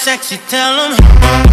sexy, tell 'em.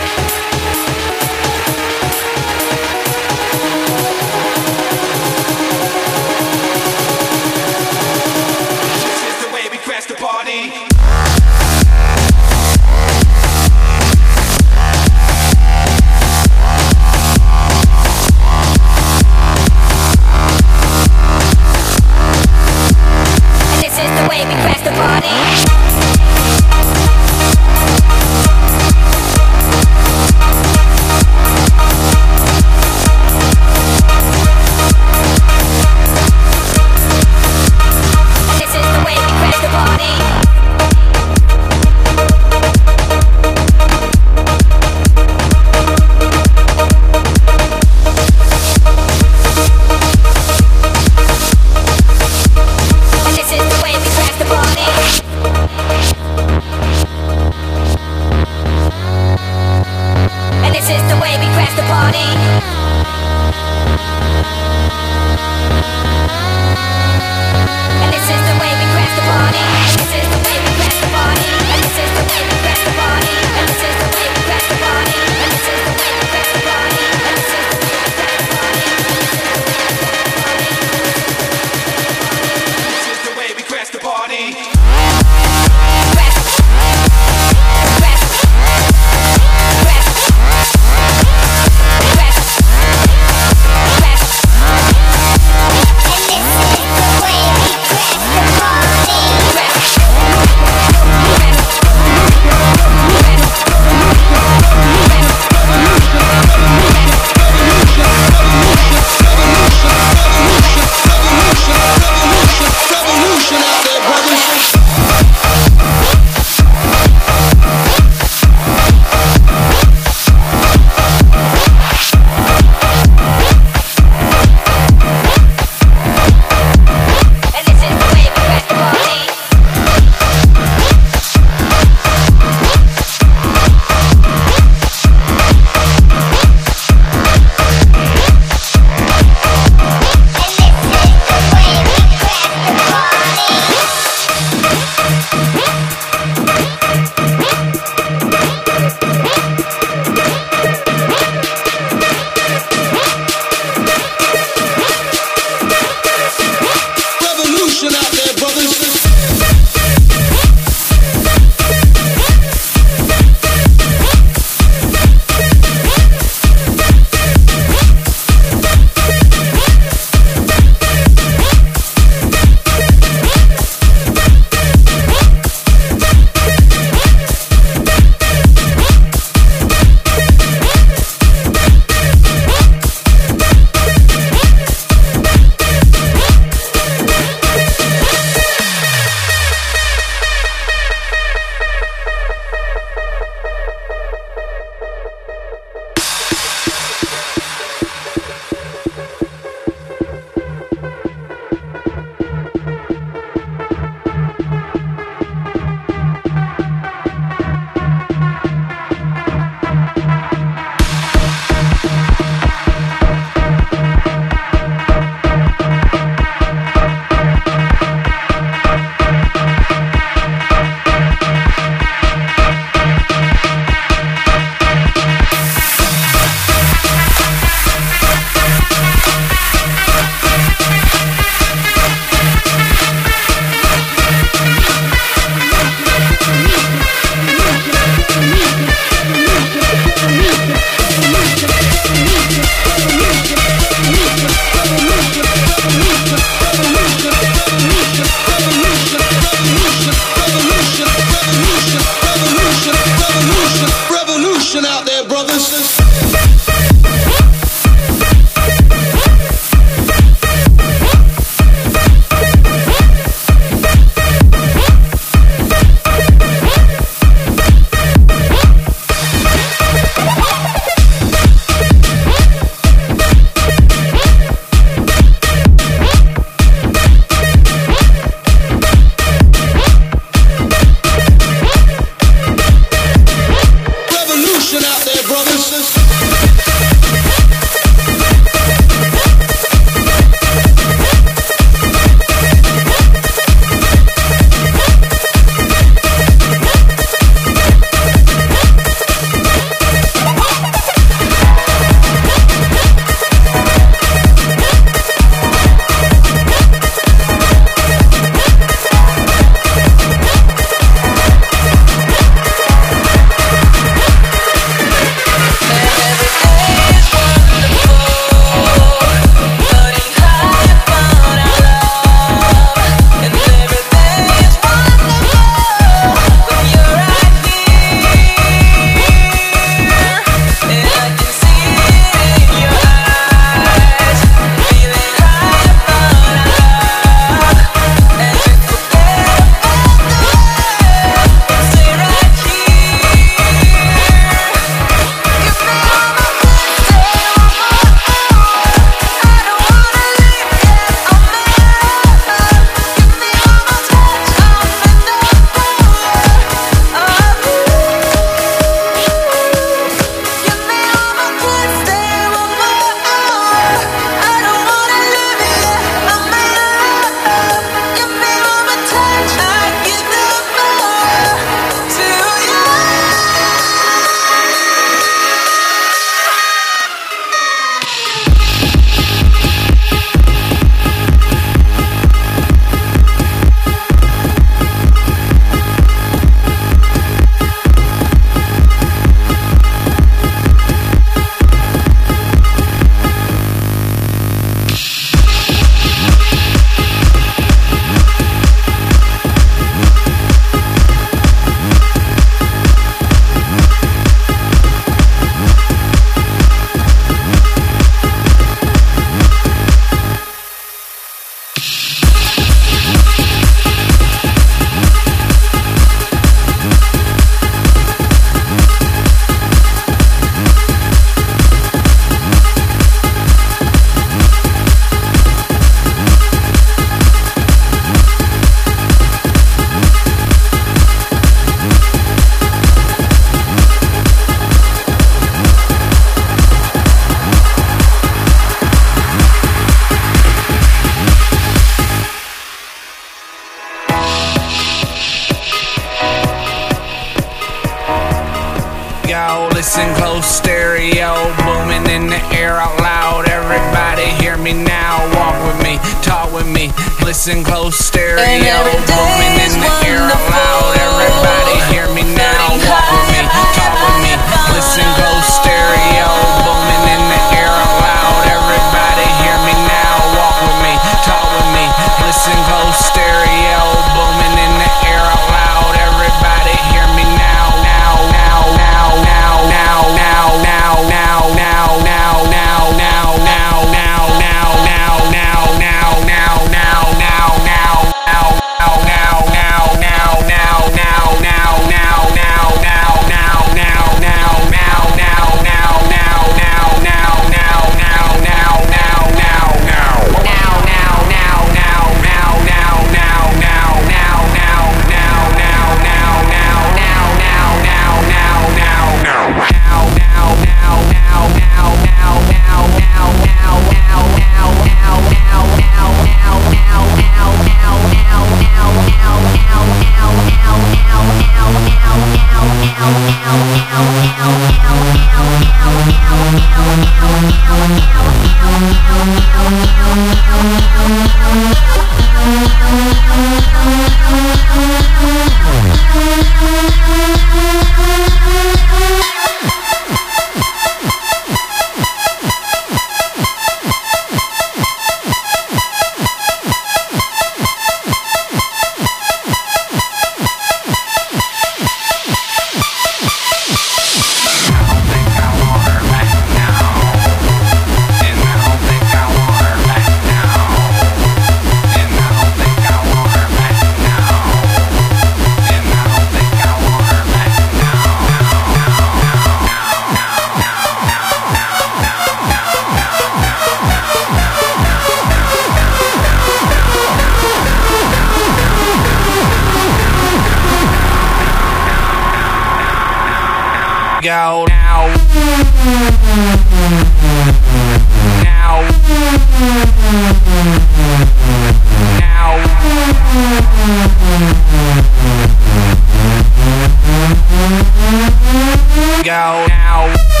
Go now.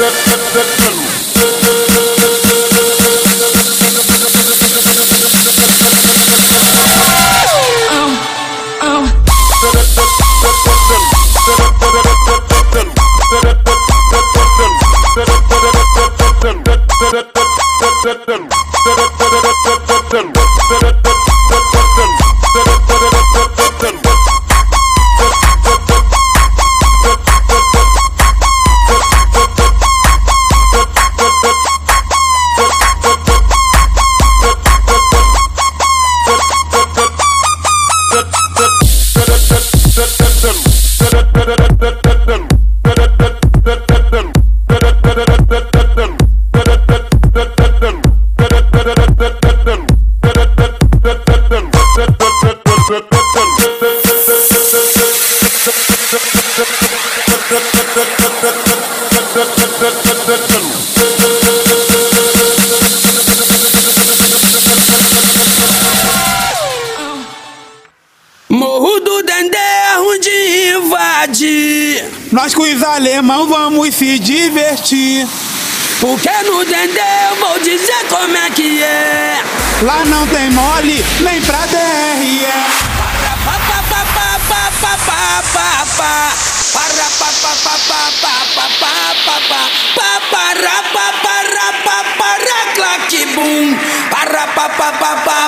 flip, flip, flip, flip. Apa.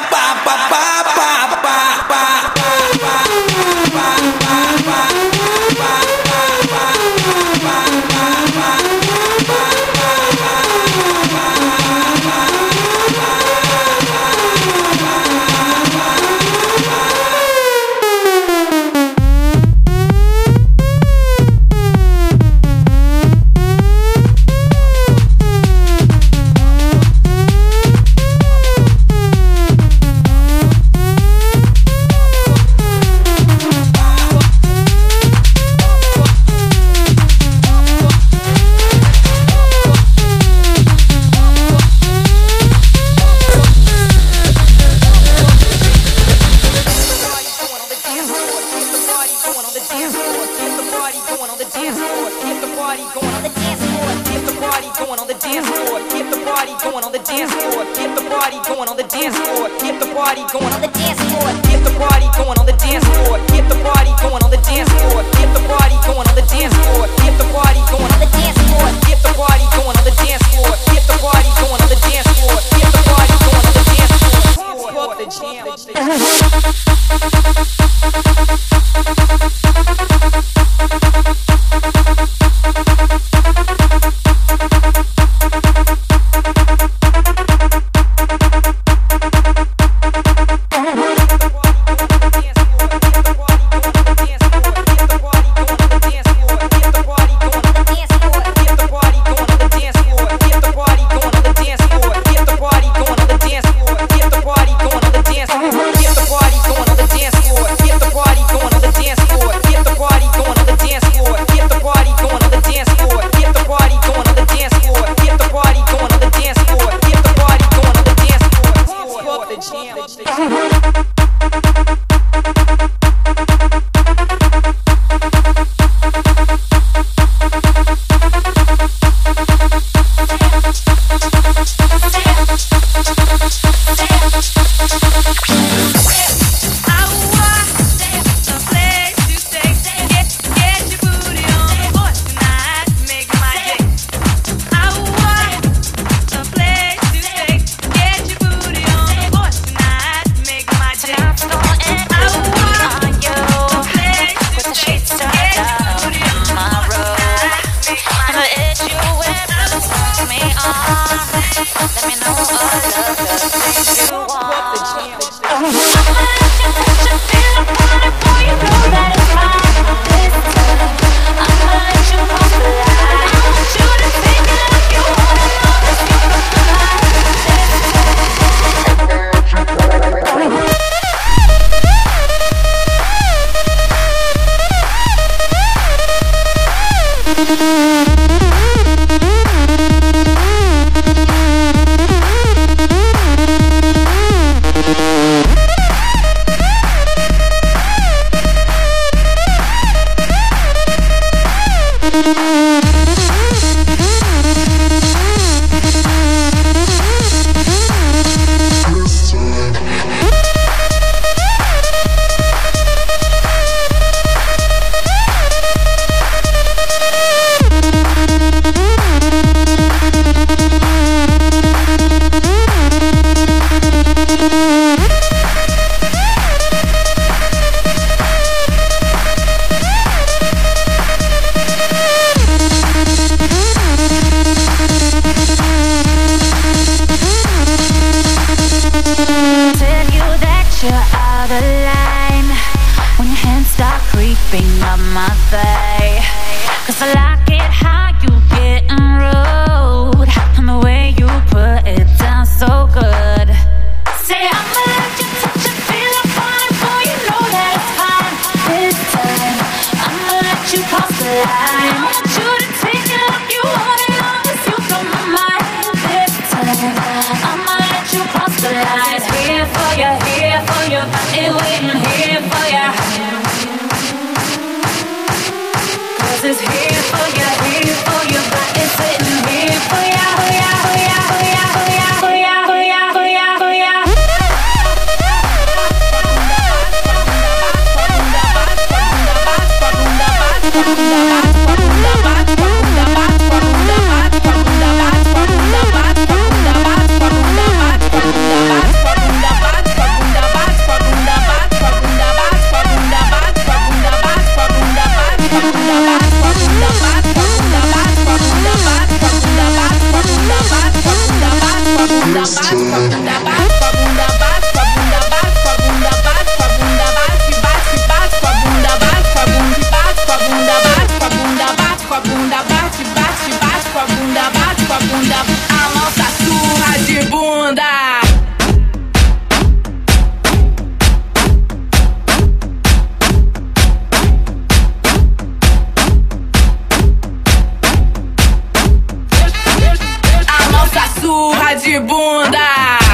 Surra de bunda.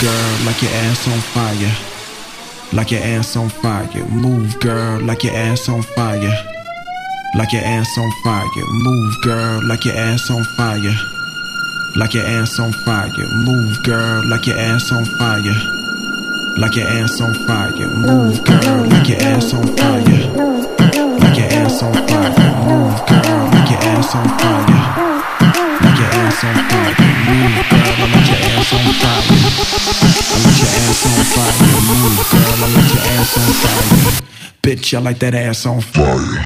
Girl, like your ass on fire. Like your ass on fire. Move, girl, like your ass on fire. Like your ass on fire. Move, girl, like your ass on fire. Like your ass on fire. Move, girl, like your ass on fire. Like your ass on fire. Move, girl, like your ass on fire. Like your ass on fire. Move, girl, like your ass on fire. Like your ass on fire. Move, girl, I let your ass on fire. I let your ass on fire. Move, girl, I let your ass on fire. Bitch, I like that ass on fire.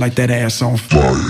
Like that ass on fire.